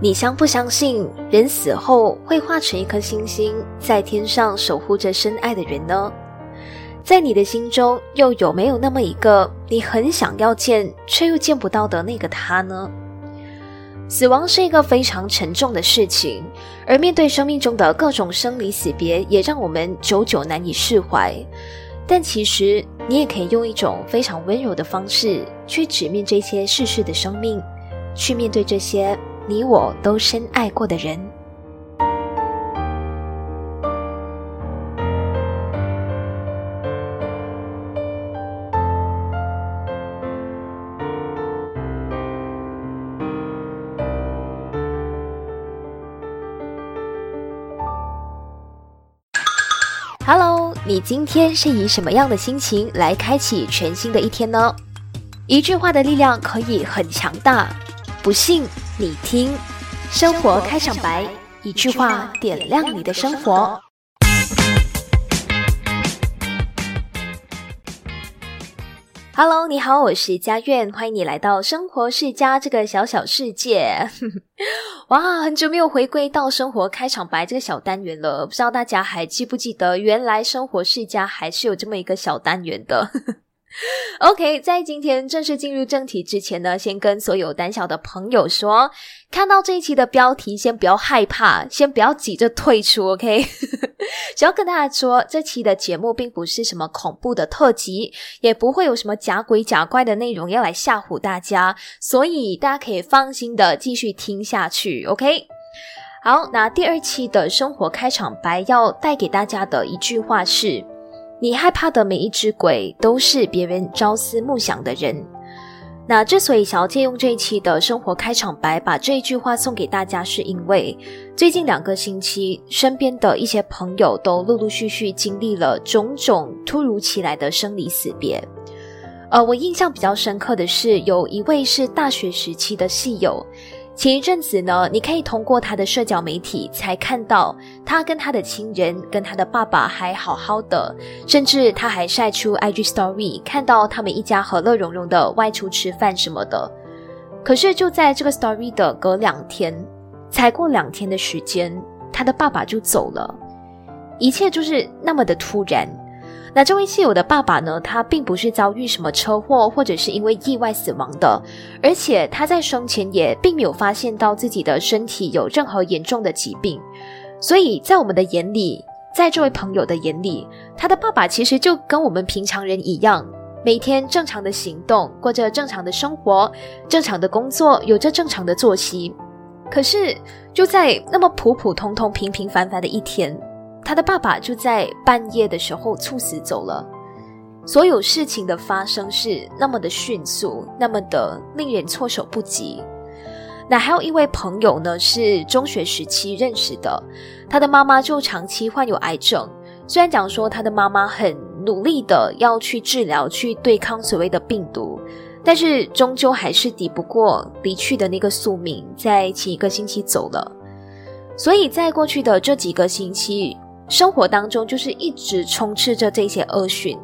你相不相信人死后会化成一颗星星，在天上守护着深爱的人呢？在你的心中，又有没有那么一个你很想要见却又见不到的那个他呢？死亡是一个非常沉重的事情，而面对生命中的各种生离死别，也让我们久久难以释怀。但其实，你也可以用一种非常温柔的方式，去直面这些逝世的生命，去面对这些。你我都深爱过的人。Hello，你今天是以什么样的心情来开启全新的一天呢？一句话的力量可以很强大，不信。你听，生活开场白，一句话点亮你的生活。Hello，你好，我是佳苑，欢迎你来到生活世家这个小小世界。哇，很久没有回归到生活开场白这个小单元了，不知道大家还记不记得，原来生活世家还是有这么一个小单元的。OK，在今天正式进入正题之前呢，先跟所有胆小的朋友说，看到这一期的标题，先不要害怕，先不要急着退出。OK，只要跟大家说，这期的节目并不是什么恐怖的特辑，也不会有什么假鬼假怪的内容要来吓唬大家，所以大家可以放心的继续听下去。OK，好，那第二期的生活开场白要带给大家的一句话是。你害怕的每一只鬼，都是别人朝思暮想的人。那之所以想要借用这一期的生活开场白，把这一句话送给大家，是因为最近两个星期，身边的一些朋友都陆陆续续经历了种种突如其来的生离死别。呃，我印象比较深刻的是，有一位是大学时期的戏友。前一阵子呢，你可以通过他的社交媒体才看到他跟他的亲人、跟他的爸爸还好好的，甚至他还晒出 IG Story，看到他们一家和乐融融的外出吃饭什么的。可是就在这个 Story 的隔两天，才过两天的时间，他的爸爸就走了，一切就是那么的突然。那这位戏友的爸爸呢？他并不是遭遇什么车祸，或者是因为意外死亡的，而且他在生前也并没有发现到自己的身体有任何严重的疾病，所以在我们的眼里，在这位朋友的眼里，他的爸爸其实就跟我们平常人一样，每天正常的行动，过着正常的生活，正常的工作，有着正常的作息。可是就在那么普普通通、平平凡凡的一天。他的爸爸就在半夜的时候猝死走了，所有事情的发生是那么的迅速，那么的令人措手不及。那还有一位朋友呢，是中学时期认识的，他的妈妈就长期患有癌症。虽然讲说他的妈妈很努力的要去治疗，去对抗所谓的病毒，但是终究还是抵不过离去的那个宿命，在前一个星期走了。所以在过去的这几个星期。生活当中就是一直充斥着这些恶讯，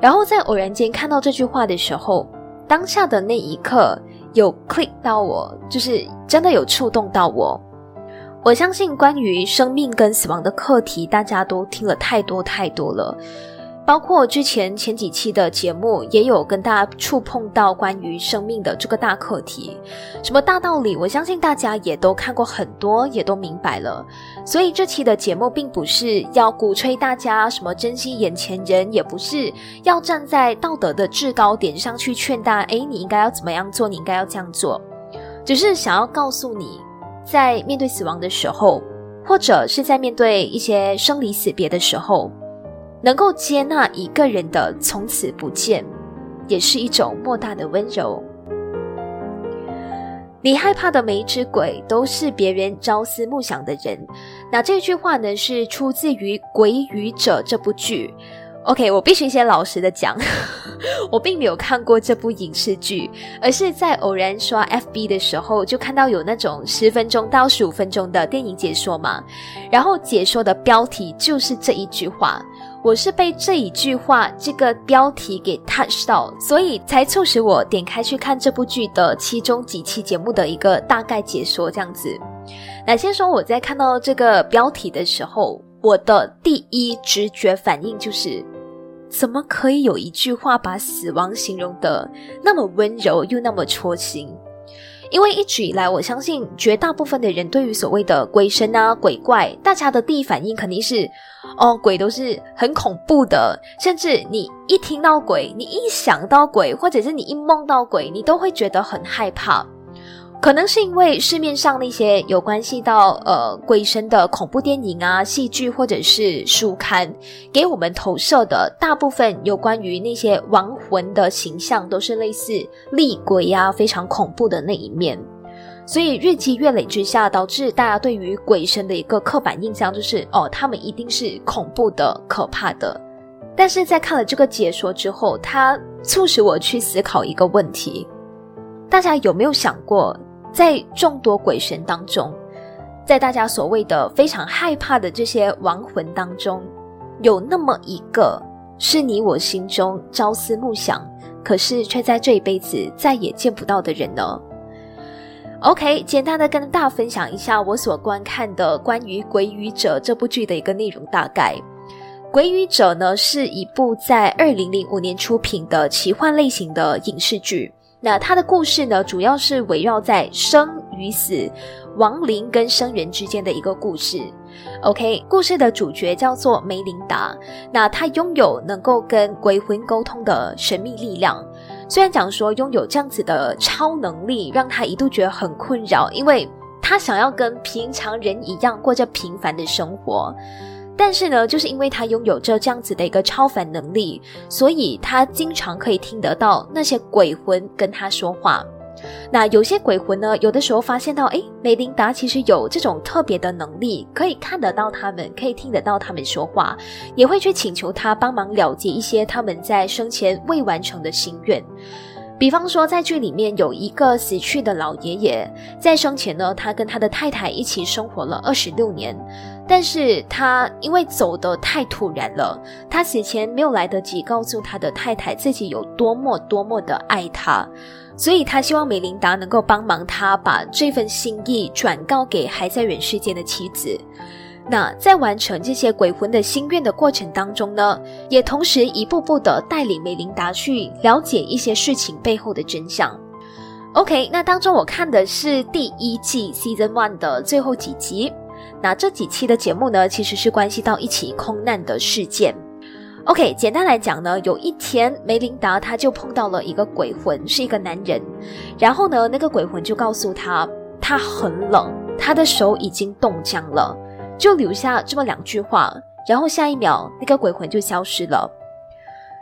然后在偶然间看到这句话的时候，当下的那一刻有 click 到我，就是真的有触动到我。我相信关于生命跟死亡的课题，大家都听了太多太多了。包括之前前几期的节目，也有跟大家触碰到关于生命的这个大课题，什么大道理，我相信大家也都看过很多，也都明白了。所以这期的节目并不是要鼓吹大家什么珍惜眼前人，也不是要站在道德的制高点上去劝大家，哎，你应该要怎么样做，你应该要这样做，只是想要告诉你，在面对死亡的时候，或者是在面对一些生离死别的时候。能够接纳一个人的从此不见，也是一种莫大的温柔。你害怕的每一只鬼，都是别人朝思暮想的人。那这句话呢，是出自于《鬼语者》这部剧。OK，我必须先老实的讲，我并没有看过这部影视剧，而是在偶然刷 FB 的时候，就看到有那种十分钟到十五分钟的电影解说嘛。然后解说的标题就是这一句话。我是被这一句话这个标题给 touch 到，所以才促使我点开去看这部剧的其中几期节目的一个大概解说，这样子。那先说我在看到这个标题的时候，我的第一直觉反应就是，怎么可以有一句话把死亡形容的那么温柔又那么戳心？因为一直以来，我相信绝大部分的人对于所谓的鬼神啊、鬼怪，大家的第一反应肯定是，哦，鬼都是很恐怖的，甚至你一听到鬼，你一想到鬼，或者是你一梦到鬼，你都会觉得很害怕。可能是因为市面上那些有关系到呃鬼神的恐怖电影啊、戏剧或者是书刊，给我们投射的大部分有关于那些亡魂的形象，都是类似厉鬼呀、非常恐怖的那一面。所以日积月累之下，导致大家对于鬼神的一个刻板印象就是，哦，他们一定是恐怖的、可怕的。但是在看了这个解说之后，它促使我去思考一个问题：大家有没有想过？在众多鬼神当中，在大家所谓的非常害怕的这些亡魂当中，有那么一个是你我心中朝思暮想，可是却在这一辈子再也见不到的人呢？OK，简单的跟大家分享一下我所观看的关于《鬼语者》这部剧的一个内容大概。《鬼语者》呢是一部在二零零五年出品的奇幻类型的影视剧。那他的故事呢，主要是围绕在生与死、亡灵跟生人之间的一个故事。OK，故事的主角叫做梅琳达，那她拥有能够跟鬼魂沟通的神秘力量。虽然讲说拥有这样子的超能力，让她一度觉得很困扰，因为她想要跟平常人一样过着平凡的生活。但是呢，就是因为他拥有着这样子的一个超凡能力，所以他经常可以听得到那些鬼魂跟他说话。那有些鬼魂呢，有的时候发现到，诶，梅琳达其实有这种特别的能力，可以看得到他们，可以听得到他们说话，也会去请求他帮忙了结一些他们在生前未完成的心愿。比方说，在剧里面有一个死去的老爷爷，在生前呢，他跟他的太太一起生活了二十六年，但是他因为走得太突然了，他死前没有来得及告诉他的太太自己有多么多么的爱他，所以他希望美琳达能够帮忙他把这份心意转告给还在人世间的妻子。那在完成这些鬼魂的心愿的过程当中呢，也同时一步步的带领美琳达去了解一些事情背后的真相。OK，那当中我看的是第一季 Season One 的最后几集。那这几期的节目呢，其实是关系到一起空难的事件。OK，简单来讲呢，有一天梅琳达她就碰到了一个鬼魂，是一个男人。然后呢，那个鬼魂就告诉她，他很冷，他的手已经冻僵了。就留下这么两句话，然后下一秒那个鬼魂就消失了。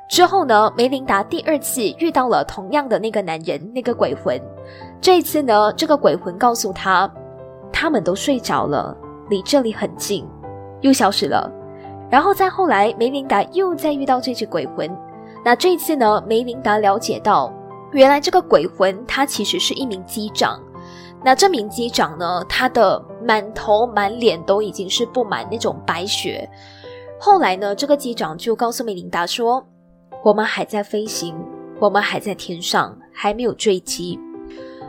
之后呢，梅琳达第二次遇到了同样的那个男人，那个鬼魂。这一次呢，这个鬼魂告诉他，他们都睡着了，离这里很近，又消失了。然后再后来，梅琳达又再遇到这只鬼魂。那这一次呢，梅琳达了解到，原来这个鬼魂他其实是一名机长。那这名机长呢？他的满头满脸都已经是布满那种白雪。后来呢，这个机长就告诉梅琳达说：“我们还在飞行，我们还在天上，还没有坠机。”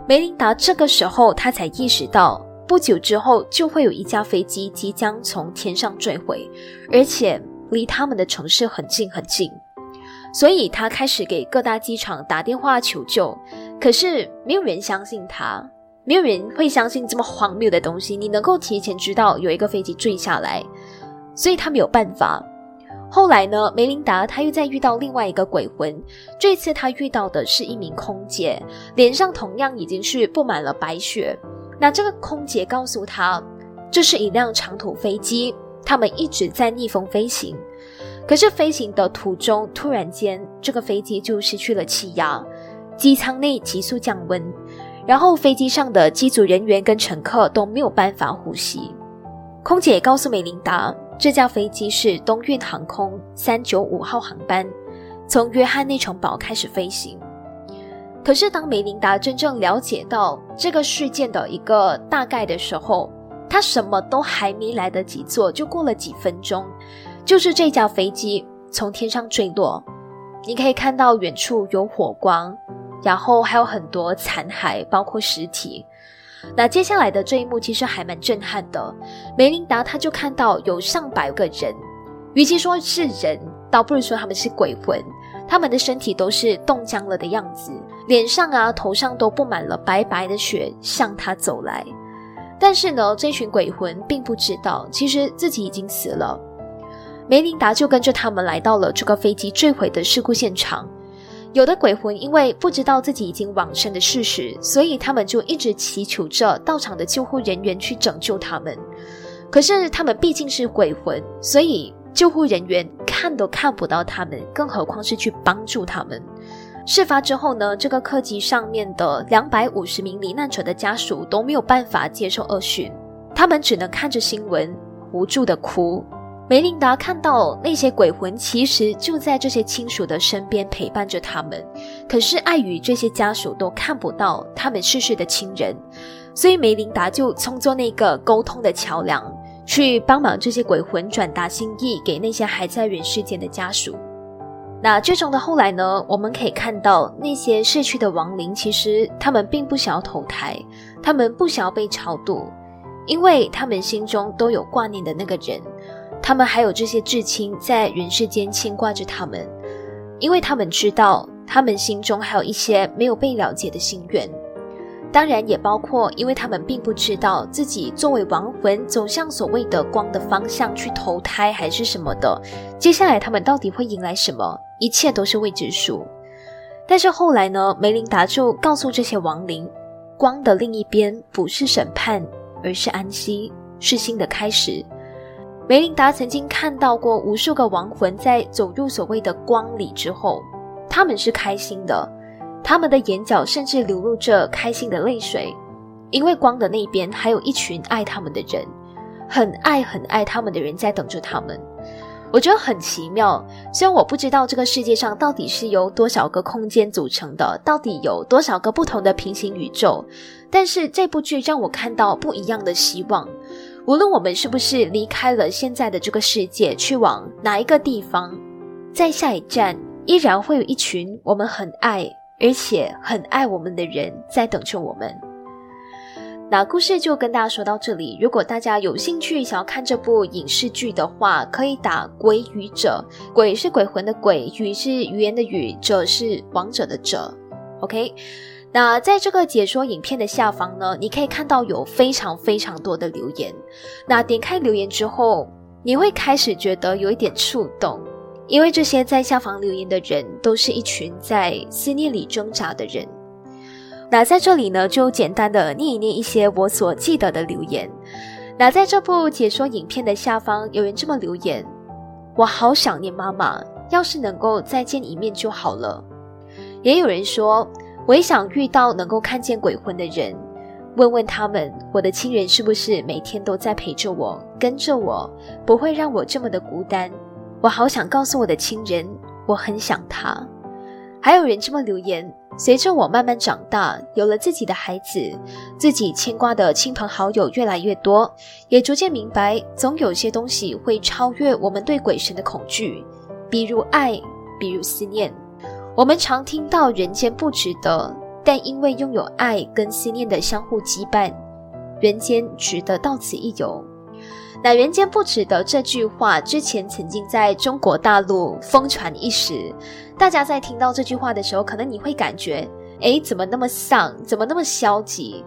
梅琳达这个时候，他才意识到，不久之后就会有一架飞机即将从天上坠毁，而且离他们的城市很近很近。所以他开始给各大机场打电话求救，可是没有人相信他。没有人会相信这么荒谬的东西。你能够提前知道有一个飞机坠下来，所以他没有办法。后来呢，梅琳达她又再遇到另外一个鬼魂，这次她遇到的是一名空姐，脸上同样已经是布满了白雪。那这个空姐告诉他，这是一辆长途飞机，他们一直在逆风飞行。可是飞行的途中，突然间这个飞机就失去了气压，机舱内急速降温。然后飞机上的机组人员跟乘客都没有办法呼吸。空姐告诉美琳达，这架飞机是东运航空三九五号航班，从约翰内城堡开始飞行。可是当梅琳达真正了解到这个事件的一个大概的时候，她什么都还没来得及做，就过了几分钟，就是这架飞机从天上坠落，你可以看到远处有火光，然后还有很多残骸，包括尸体。那接下来的这一幕其实还蛮震撼的。梅琳达她就看到有上百个人，与其说是人，倒不如说他们是鬼魂。他们的身体都是冻僵了的样子，脸上啊、头上都布满了白白的雪，向他走来。但是呢，这群鬼魂并不知道，其实自己已经死了。梅琳达就跟着他们来到了这个飞机坠毁的事故现场。有的鬼魂因为不知道自己已经往生的事实，所以他们就一直祈求着到场的救护人员去拯救他们。可是他们毕竟是鬼魂，所以。救护人员看都看不到他们，更何况是去帮助他们。事发之后呢，这个客机上面的两百五十名罹难者的家属都没有办法接受恶讯，他们只能看着新闻无助的哭。梅琳达看到那些鬼魂其实就在这些亲属的身边陪伴着他们，可是碍于这些家属都看不到他们逝世的亲人，所以梅琳达就充作那个沟通的桥梁。去帮忙这些鬼魂转达心意给那些还在人世间的家属。那最终的后来呢？我们可以看到那些逝去的亡灵，其实他们并不想要投胎，他们不想要被超度，因为他们心中都有挂念的那个人，他们还有这些至亲在人世间牵挂着他们，因为他们知道他们心中还有一些没有被了解的心愿。当然也包括，因为他们并不知道自己作为亡魂走向所谓的光的方向去投胎还是什么的，接下来他们到底会迎来什么，一切都是未知数。但是后来呢，梅琳达就告诉这些亡灵，光的另一边不是审判，而是安息，是新的开始。梅琳达曾经看到过无数个亡魂在走入所谓的光里之后，他们是开心的。他们的眼角甚至流露着开心的泪水，因为光的那边还有一群爱他们的人，很爱很爱他们的人在等着他们。我觉得很奇妙。虽然我不知道这个世界上到底是由多少个空间组成的，到底有多少个不同的平行宇宙，但是这部剧让我看到不一样的希望。无论我们是不是离开了现在的这个世界，去往哪一个地方，在下一站依然会有一群我们很爱。而且很爱我们的人在等着我们。那故事就跟大家说到这里。如果大家有兴趣想要看这部影视剧的话，可以打“鬼语者”，鬼是鬼魂的鬼，语是语言的语，者是王者的者。OK，那在这个解说影片的下方呢，你可以看到有非常非常多的留言。那点开留言之后，你会开始觉得有一点触动。因为这些在下方留言的人，都是一群在思念里挣扎的人。那在这里呢，就简单的念一念一些我所记得的留言。那在这部解说影片的下方，有人这么留言：“我好想念妈妈，要是能够再见一面就好了。”也有人说：“我也想遇到能够看见鬼魂的人，问问他们，我的亲人是不是每天都在陪着我，跟着我，不会让我这么的孤单。”我好想告诉我的亲人，我很想他。还有人这么留言：随着我慢慢长大，有了自己的孩子，自己牵挂的亲朋好友越来越多，也逐渐明白，总有些东西会超越我们对鬼神的恐惧，比如爱，比如思念。我们常听到人间不值得，但因为拥有爱跟思念的相互羁绊，人间值得到此一游。那“人间不值得”这句话之前曾经在中国大陆疯传一时，大家在听到这句话的时候，可能你会感觉，哎，怎么那么丧，怎么那么消极？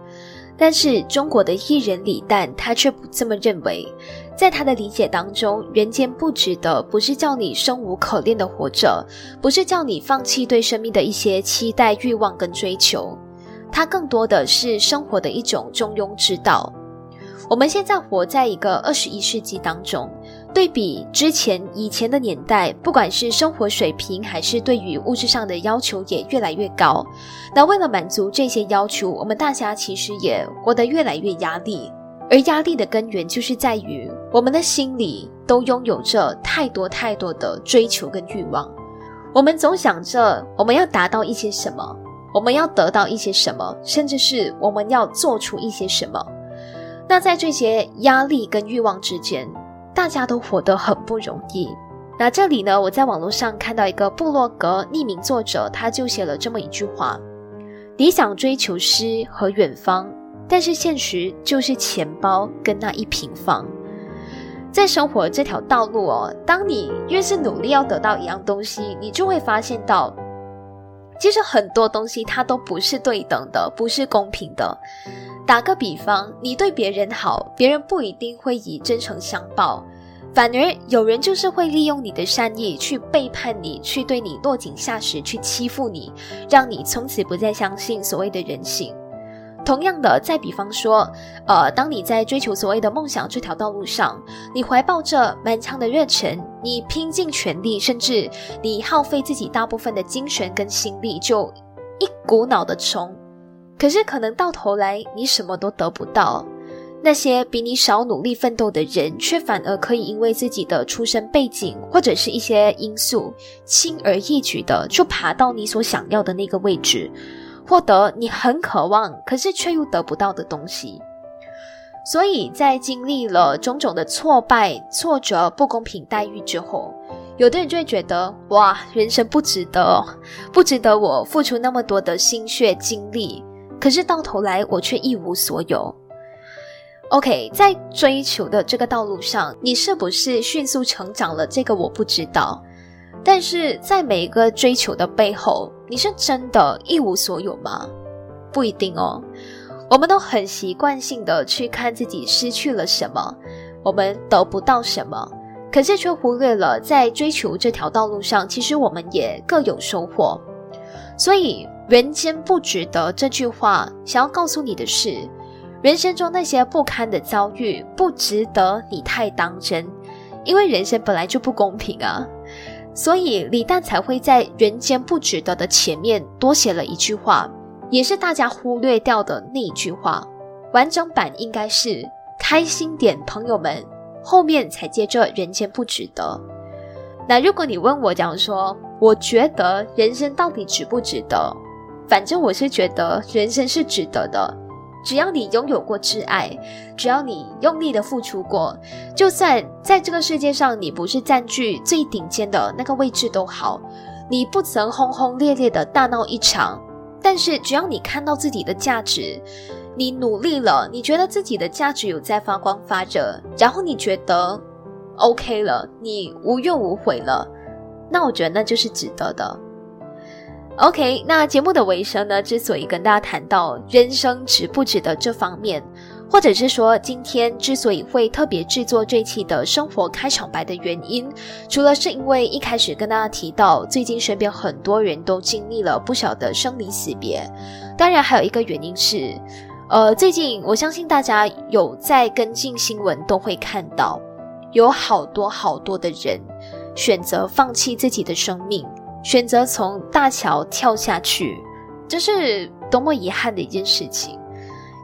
但是中国的艺人李诞他却不这么认为，在他的理解当中，“人间不值得”不是叫你生无可恋的活着，不是叫你放弃对生命的一些期待、欲望跟追求，它更多的是生活的一种中庸之道。我们现在活在一个二十一世纪当中，对比之前以前的年代，不管是生活水平还是对于物质上的要求也越来越高。那为了满足这些要求，我们大家其实也活得越来越压力。而压力的根源就是在于我们的心里都拥有着太多太多的追求跟欲望。我们总想着我们要达到一些什么，我们要得到一些什么，甚至是我们要做出一些什么。那在这些压力跟欲望之间，大家都活得很不容易。那这里呢，我在网络上看到一个部落格匿名作者，他就写了这么一句话：理想追求诗和远方，但是现实就是钱包跟那一平方。在生活这条道路哦，当你越是努力要得到一样东西，你就会发现到，其实很多东西它都不是对等的，不是公平的。打个比方，你对别人好，别人不一定会以真诚相报，反而有人就是会利用你的善意去背叛你，去对你落井下石，去欺负你，让你从此不再相信所谓的人性。同样的，再比方说，呃，当你在追求所谓的梦想这条道路上，你怀抱着满腔的热忱，你拼尽全力，甚至你耗费自己大部分的精神跟心力，就一股脑的冲。可是，可能到头来你什么都得不到。那些比你少努力奋斗的人，却反而可以因为自己的出身背景或者是一些因素，轻而易举的就爬到你所想要的那个位置。获得你很渴望，可是却又得不到的东西。所以在经历了种种的挫败、挫折、不公平待遇之后，有的人就会觉得：哇，人生不值得，不值得我付出那么多的心血精力。可是到头来，我却一无所有。OK，在追求的这个道路上，你是不是迅速成长了？这个我不知道。但是在每一个追求的背后，你是真的一无所有吗？不一定哦。我们都很习惯性的去看自己失去了什么，我们得不到什么，可是却忽略了在追求这条道路上，其实我们也各有收获。所以“人间不值得”这句话，想要告诉你的是，人生中那些不堪的遭遇，不值得你太当真，因为人生本来就不公平啊。所以李诞才会在“人间不值得”的前面多写了一句话，也是大家忽略掉的那一句话。完整版应该是“开心点，朋友们”，后面才接着“人间不值得”。那如果你问我讲说，我觉得人生到底值不值得？反正我是觉得人生是值得的。只要你拥有过挚爱，只要你用力的付出过，就算在这个世界上你不是占据最顶尖的那个位置都好，你不曾轰轰烈烈的大闹一场，但是只要你看到自己的价值，你努力了，你觉得自己的价值有在发光发热，然后你觉得 OK 了，你无怨无悔了，那我觉得那就是值得的。OK，那节目的尾声呢？之所以跟大家谈到人生值不值得这方面，或者是说今天之所以会特别制作这期的生活开场白的原因，除了是因为一开始跟大家提到最近身边很多人都经历了不少的生离死别，当然还有一个原因是，呃，最近我相信大家有在跟进新闻，都会看到有好多好多的人选择放弃自己的生命。选择从大桥跳下去，这是多么遗憾的一件事情，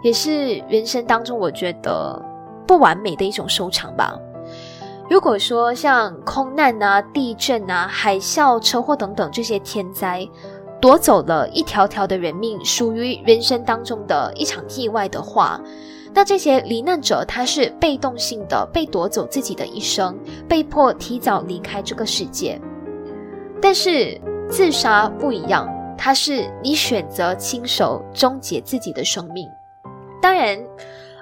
也是人生当中我觉得不完美的一种收场吧。如果说像空难啊、地震啊、海啸、车祸等等这些天灾，夺走了一条条的人命，属于人生当中的一场意外的话，那这些罹难者他是被动性的被夺走自己的一生，被迫提早离开这个世界。但是自杀不一样，它是你选择亲手终结自己的生命。当然，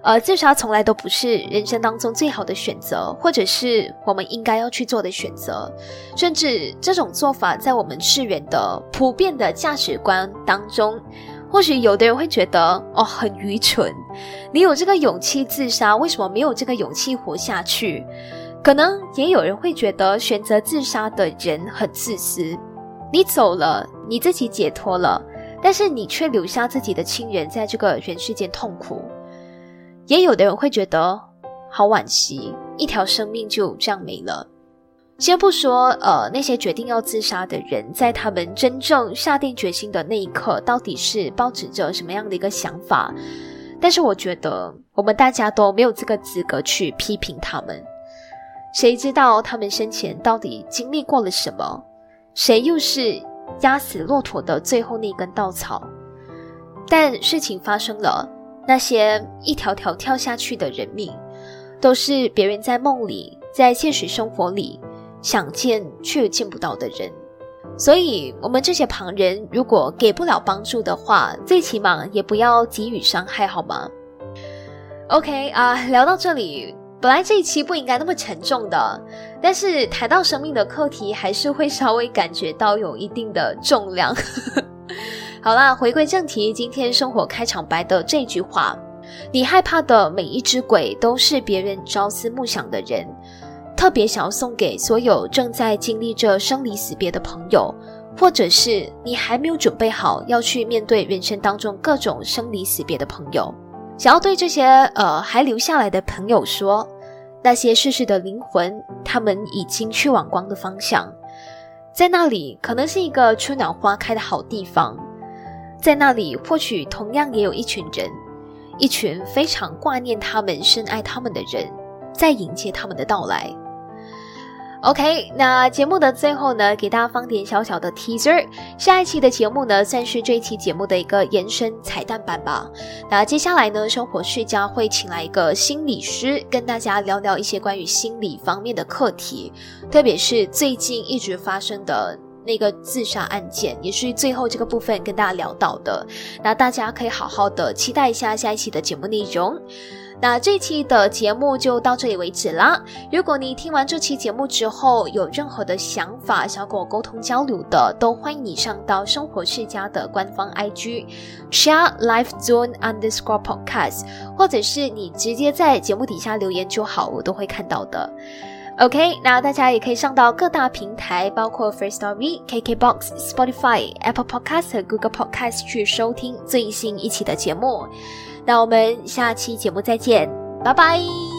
呃，自杀从来都不是人生当中最好的选择，或者是我们应该要去做的选择。甚至这种做法在我们世人的普遍的价值观当中，或许有的人会觉得哦很愚蠢。你有这个勇气自杀，为什么没有这个勇气活下去？可能也有人会觉得选择自杀的人很自私，你走了，你自己解脱了，但是你却留下自己的亲人在这个人世间痛苦。也有的人会觉得好惋惜，一条生命就这样没了。先不说呃那些决定要自杀的人，在他们真正下定决心的那一刻，到底是抱持着什么样的一个想法？但是我觉得我们大家都没有这个资格去批评他们。谁知道他们生前到底经历过了什么？谁又是压死骆驼的最后那根稻草？但事情发生了，那些一条条跳下去的人命，都是别人在梦里在现实生活里想见却见不到的人。所以，我们这些旁人如果给不了帮助的话，最起码也不要给予伤害，好吗？OK 啊，聊到这里，本来这一期不应该那么沉重的，但是谈到生命的课题，还是会稍微感觉到有一定的重量。好啦，回归正题，今天生活开场白的这句话：你害怕的每一只鬼，都是别人朝思暮想的人。特别想要送给所有正在经历着生离死别的朋友，或者是你还没有准备好要去面对人生当中各种生离死别的朋友，想要对这些呃还留下来的朋友说，那些逝世的灵魂，他们已经去往光的方向，在那里可能是一个春暖花开的好地方，在那里或许同样也有一群人，一群非常挂念他们、深爱他们的人，在迎接他们的到来。OK，那节目的最后呢，给大家放点小小的 teaser。下一期的节目呢，算是这一期节目的一个延伸彩蛋版吧。那接下来呢，生活世家会请来一个心理师，跟大家聊聊一些关于心理方面的课题，特别是最近一直发生的那个自杀案件，也是最后这个部分跟大家聊到的。那大家可以好好的期待一下下一期的节目内容。那这期的节目就到这里为止啦。如果你听完这期节目之后有任何的想法想要跟我沟通交流的，都欢迎你上到生活世家的官方 IG share life zone underscore podcast，或者是你直接在节目底下留言就好，我都会看到的。OK，那大家也可以上到各大平台，包括 First Story、KKBox、Spotify、Apple Podcast 和 Google Podcast 去收听最新一期的节目。那我们下期节目再见，拜拜。